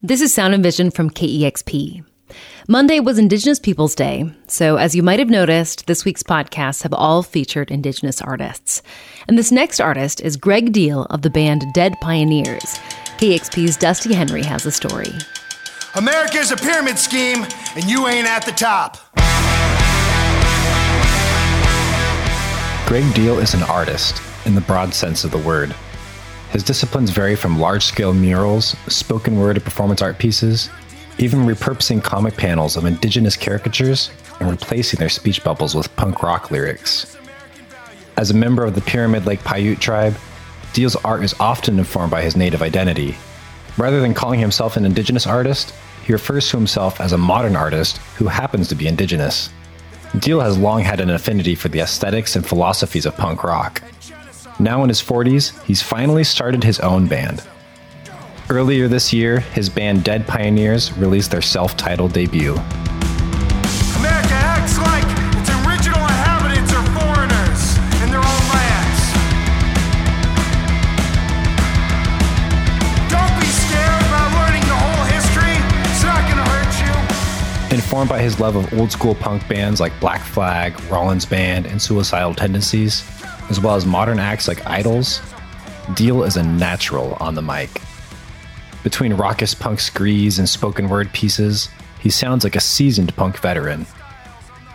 This is Sound and Vision from KEXP. Monday was Indigenous Peoples Day, so as you might have noticed, this week's podcasts have all featured Indigenous artists. And this next artist is Gregg Deal of the band Dead Pioneers. KEXP's Dusty Henry has a story. America's a pyramid scheme, and you ain't at the top. Gregg Deal is an artist, in the broad sense of the word. His disciplines vary from large scale murals, spoken word, and performance art pieces, even repurposing comic panels of indigenous caricatures and replacing their speech bubbles with punk rock lyrics. As a member of the Pyramid Lake Paiute tribe, Deal's art is often informed by his native identity. Rather than calling himself an indigenous artist, he refers to himself as a modern artist who happens to be indigenous. Deal has long had an affinity for the aesthetics and philosophies of punk rock. Now in his 40s, he's finally started his own band. Earlier this year, his band Dead Pioneers released their self titled debut. Informed by his love of old school punk bands like Black Flag, Rollins Band, and Suicidal Tendencies, as well as modern acts like Idles, Deal is a natural on the mic. Between raucous punk screes and spoken word pieces, he sounds like a seasoned punk veteran.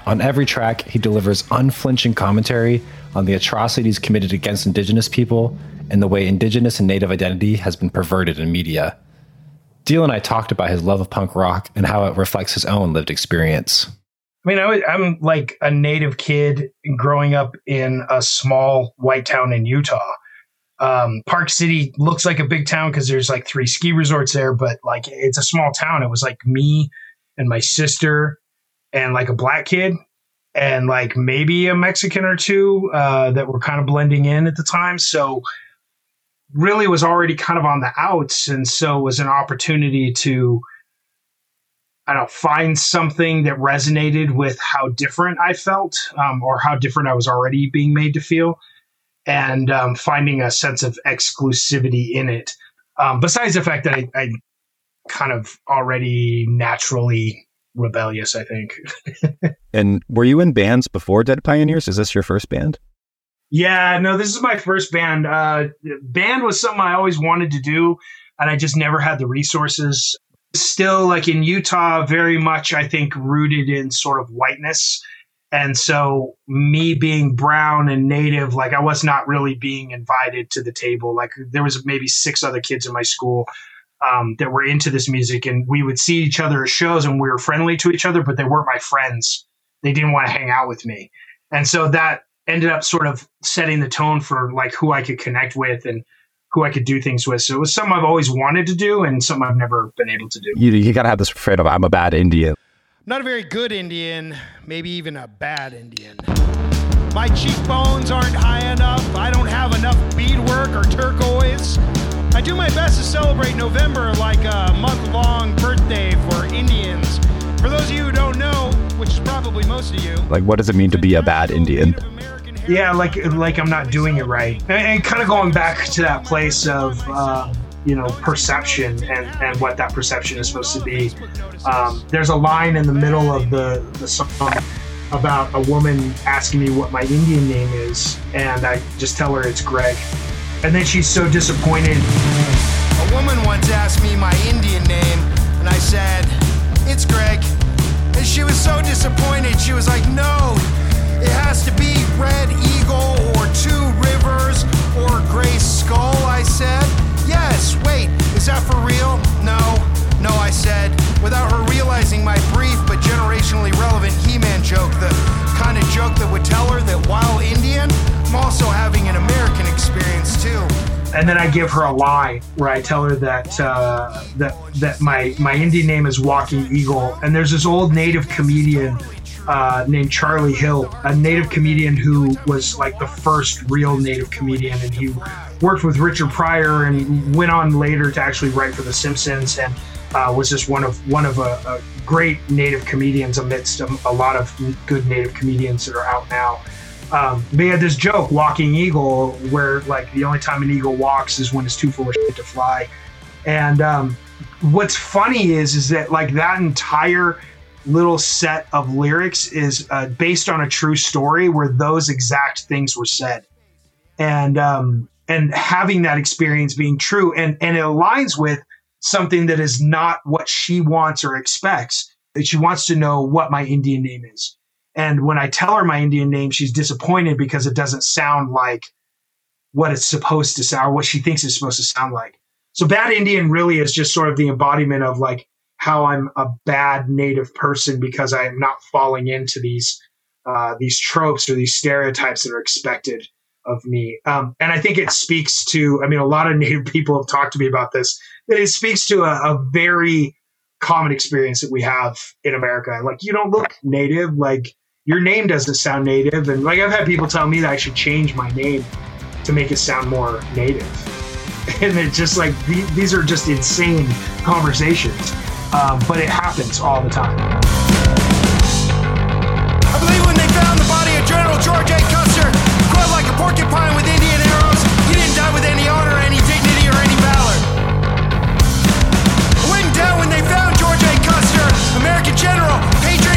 On every track, he delivers unflinching commentary on the atrocities committed against Indigenous people and the way Indigenous and Native identity has been perverted in media. Deal and I talked about his love of punk rock and how it reflects his own lived experience. I mean, I, I'm like a native kid growing up in a small white town in Utah. Um, Park City looks like a big town because there's like three ski resorts there, but like it's a small town. It was like me and my sister and like a black kid and like maybe a Mexican or two uh, that were kind of blending in at the time. So really was already kind of on the outs, and so was an opportunity to I don't know, find something that resonated with how different I felt um, or how different I was already being made to feel and um, finding a sense of exclusivity in it. Um, besides the fact that I, I kind of already naturally rebellious, I think. And were you in bands before Dead Pioneers? Is this your first band? Yeah, no, this is my first band. Uh, band was something I always wanted to do, and I just never had the resources. Still, like in Utah, very much, I think, rooted in sort of whiteness. And so, me being brown and native, like I was not really being invited to the table. Like there was maybe six other kids in my school um, that were into this music, and we would see each other at shows, and we were friendly to each other, but they weren't my friends. They didn't want to hang out with me, and so that ended up sort of setting the tone for like who I could connect with and who I could do things with. So it was something I've always wanted to do, and something I've never been able to do. You, you gotta have this afraid of I'm a bad Indian. Not a very good Indian, maybe even a bad Indian. My cheekbones aren't high enough. I don't have enough beadwork or turquoise. I do my best to celebrate November like a month long birthday for Indians. For those of you who don't know, which is probably most of you, Like, what does it mean to be a bad Indian? yeah like like i'm not doing it right. And, and kind of going back to that place of uh, you know perception and and what that perception is supposed to be. Um, there's a line in the middle of the the song about a woman asking me what my indian name is and i just tell her it's gregg. And then she's so disappointed. A woman once asked me my Indian name, and I said, It's Gregg. And she was so disappointed. She was like, No, it has to be Red Eagle or Two Rivers or Gray Skull. I said, Yes, wait, is that for real? No, no, I said, without her realizing my brief but generationally relevant He Man joke, the kind of joke that would tell her that while and then I give her a lie where I tell her that uh, that that my my Indian name is Walking Eagle, and there's this old native comedian uh, named Charlie Hill, a native comedian who was like the first real native comedian, and he worked with Richard Pryor and went on later to actually write for The Simpsons, and uh, was just one of one of a, a great native comedians amidst a, a lot of good native comedians that are out now. Um, they had this joke, walking eagle, where like the only time an eagle walks is when it's too full of shit to fly. And um, what's funny is is that like that entire little set of lyrics is uh, based on a true story where those exact things were said. And um and having that experience being true and and it aligns with something that is not what she wants or expects. That she wants to know what my indian name is and when i tell her my indian name she's disappointed because it doesn't sound like what it's supposed to sound or what she thinks it's supposed to sound like so bad indian really is just sort of the embodiment of like how I'm a bad native person because I am not falling into these uh, these tropes or these stereotypes that are expected of me. Um, and I think it speaks to, I mean, a lot of native people have talked to me about this, that it speaks to a, a very common experience that we have in America. Like, you don't look native, like, your name doesn't sound native. And like, I've had people tell me that I should change my name to make it sound more native. And it's just like, these are just insane conversations um, but it happens all the time. I believe when they found the body of General George A. Custer, quite like a porcupine with Indian arrows, he didn't die with any honor, any dignity, or any valor. Went down when they found George A. Custer, American general, patriot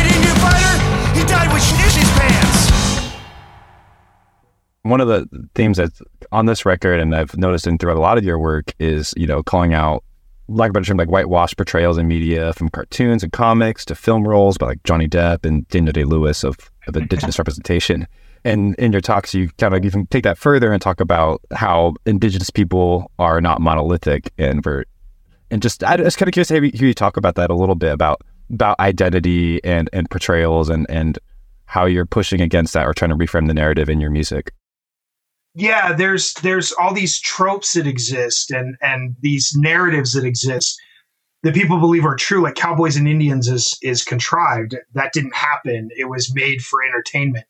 One of the themes that's on this record, and I've noticed in throughout a lot of your work, is you know calling out like about term like whitewash portrayals in media from cartoons and comics to film roles by like Johnny Depp and Daniel Day Lewis of, of indigenous representation. And in your talks, you kind of even take that further and talk about how indigenous people are not monolithic and we're, and just I was kind of curious to hear you talk about that a little bit about about identity and and portrayals and and how you're pushing against that or trying to reframe the narrative in your music yeah, there's there's all these tropes that exist and and these narratives that exist that people believe are true. Like cowboys and Indians is is contrived. That didn't happen. It was made for entertainment.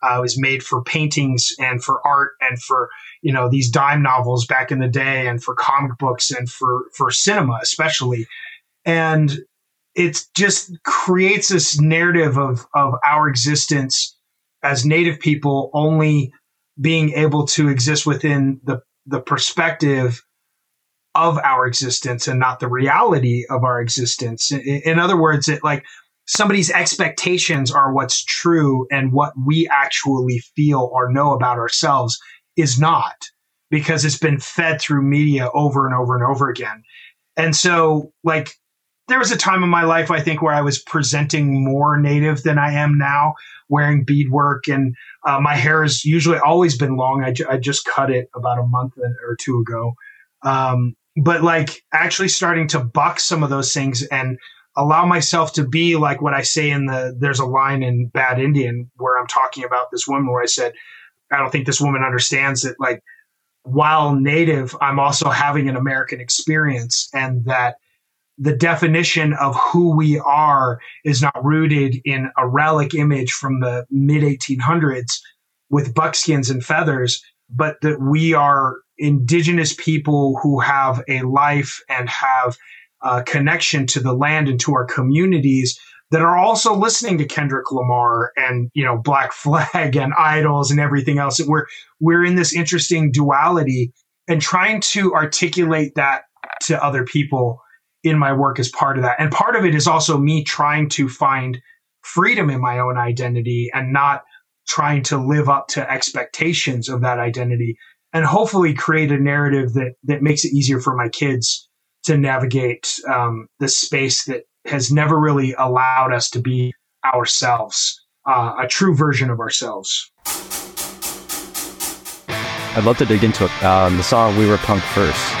Uh, it was made for paintings and for art and for you know these dime novels back in the day and for comic books and for for cinema especially. And it just creates this narrative of of our existence as Native people only being able to exist within the the perspective of our existence and not the reality of our existence. In, in other words, it like somebody's expectations are what's true and what we actually feel or know about ourselves is not because it's been fed through media over and over and over again. And so like there was a time in my life I think where I was presenting more native than I am now wearing beadwork, and uh, my hair has usually always been long. I, ju- I just cut it about a month or two ago. Um, but like actually starting to buck some of those things and allow myself to be like what I say in the there's a line in Bad Indian where I'm talking about this woman where I said, I don't think this woman understands that like while native, I'm also having an American experience and that the definition of who we are is not rooted in a relic image from the mid 1800s with buckskins and feathers, but that we are indigenous people who have a life and have a connection to the land and to our communities that are also listening to Kendrick Lamar and you know Black Flag and Idles and everything else. And we're we're in this interesting duality and trying to articulate that to other people in my work is part of that. And part of it is also me trying to find freedom in my own identity and not trying to live up to expectations of that identity and hopefully create a narrative that that makes it easier for my kids to navigate um, the space that has never really allowed us to be ourselves, uh, a true version of ourselves. I'd love to dig into it. Um, the song "We Were Punk" first.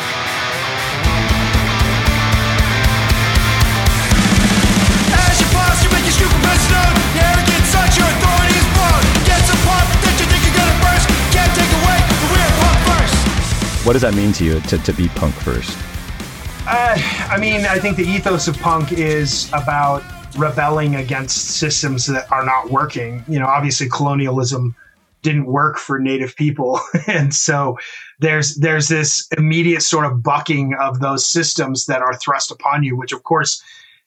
What does that mean to you to, to be punk first? Uh, I mean, I think the ethos of punk is about rebelling against systems that are not working. You know, obviously colonialism didn't work for native people. and so there's there's this immediate sort of bucking of those systems that are thrust upon you, which of course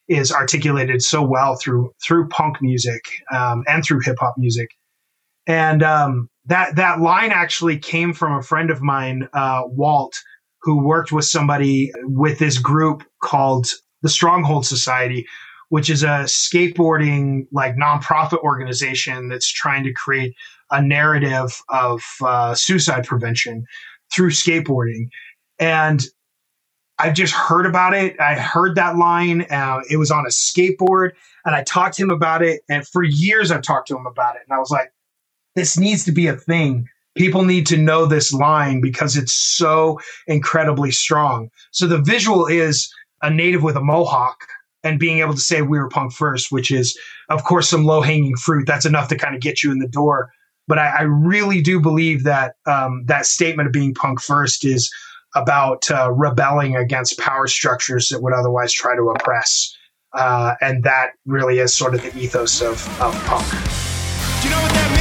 is articulated so well through through punk music um, and through hip hop music. And um, that that line actually came from a friend of mine, uh, Walt, who worked with somebody with this group called the Stronghold Society, which is a skateboarding like nonprofit organization that's trying to create a narrative of uh, suicide prevention through skateboarding. And I just heard about it. I heard that line. Uh, it was on a skateboard, and I talked to him about it. And for years, I've talked to him about it. And I was like, this needs to be a thing. People need to know this line because it's so incredibly strong. So the visual is a native with a mohawk and being able to say we were punk first, which is, of course, some low hanging fruit. That's enough to kind of get you in the door. But I, I really do believe that um, that statement of being punk first is about uh, rebelling against power structures that would otherwise try to oppress. Uh, and that really is sort of the ethos of, of punk. Do you know what that means? Punk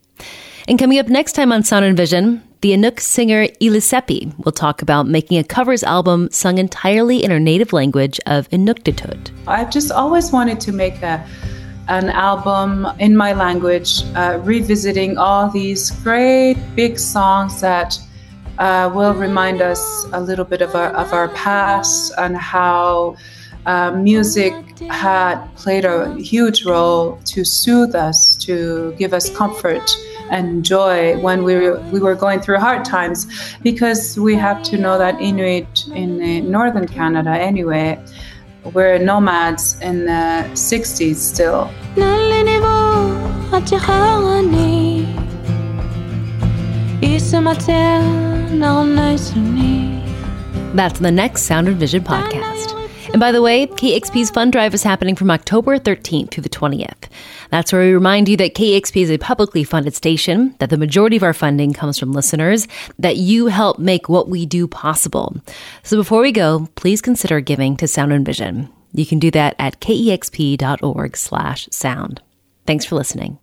And coming up next time on Sound and Vision, the Inuk singer Elisapie will talk about making a covers album sung entirely in her native language of Inuktitut. I've just always wanted to make a an album in my language, uh, revisiting all these great big songs that uh, will remind us a little bit of our of our past and how uh, music had played a huge role to soothe us, to give us comfort and joy when we were, we were going through hard times because we have to know that Inuit in uh, northern Canada anyway were nomads in the 60s still. That's the next Sound and Vision podcast. And by the way, KEXP's Fund Drive is happening from October 13th through the 20th. That's where we remind you that KEXP is a publicly funded station, that the majority of our funding comes from listeners, that you help make what we do possible. So before we go, please consider giving to Sound and Vision. You can do that at kexp.org slash sound. Thanks for listening.